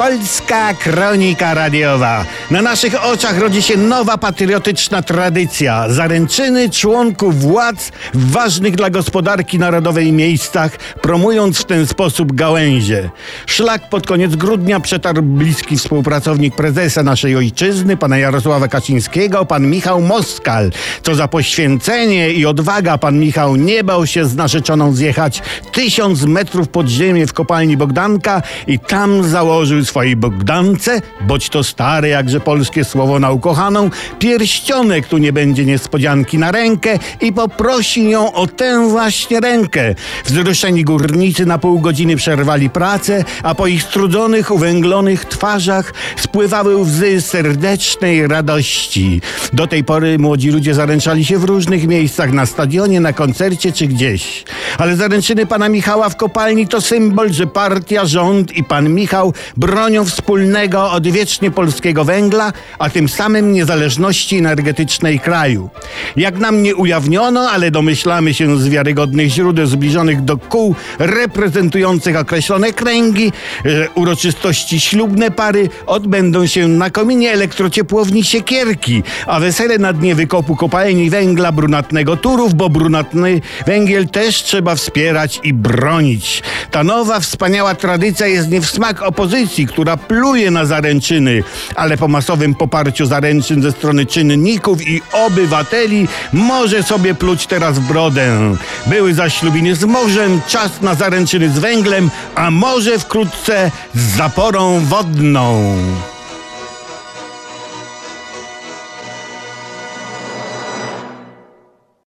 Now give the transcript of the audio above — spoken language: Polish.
Polska Kronika Radiowa. Na naszych oczach rodzi się nowa patriotyczna tradycja. Zaręczyny członków władz w ważnych dla gospodarki narodowej miejscach, promując w ten sposób gałęzie. Szlak pod koniec grudnia przetarł bliski współpracownik prezesa naszej ojczyzny, pana Jarosława Kaczyńskiego, pan Michał Moskal. Co za poświęcenie i odwaga pan Michał nie bał się z narzeczoną zjechać tysiąc metrów pod ziemię w kopalni Bogdanka i tam założył swojej Bogdance, boć to stare jakże polskie słowo na ukochaną, pierścionek tu nie będzie niespodzianki na rękę i poprosi ją o tę właśnie rękę. Wzruszeni górnicy na pół godziny przerwali pracę, a po ich strudzonych, uwęglonych twarzach spływały łzy serdecznej radości. Do tej pory młodzi ludzie zaręczali się w różnych miejscach, na stadionie, na koncercie czy gdzieś. Ale zaręczyny pana Michała w kopalni to symbol, że partia, rząd i pan Michał bronią wspólnego, odwiecznie polskiego węgla, a tym samym niezależności energetycznej kraju. Jak nam nie ujawniono, ale domyślamy się z wiarygodnych źródeł zbliżonych do kół reprezentujących określone kręgi, że uroczystości ślubne pary odbędą się na kominie elektrociepłowni Siekierki, a wesele na dnie wykopu kopalni węgla brunatnego Turów, bo brunatny węgiel też trzeba wspierać i bronić. Ta nowa, wspaniała tradycja jest nie w smak opozycji, która pluje na zaręczyny, ale po masowym poparciu zaręczyn ze strony czynników i obywateli może sobie pluć teraz w brodę. Były zaślubiny z morzem, czas na zaręczyny z węglem, a może wkrótce z zaporą wodną.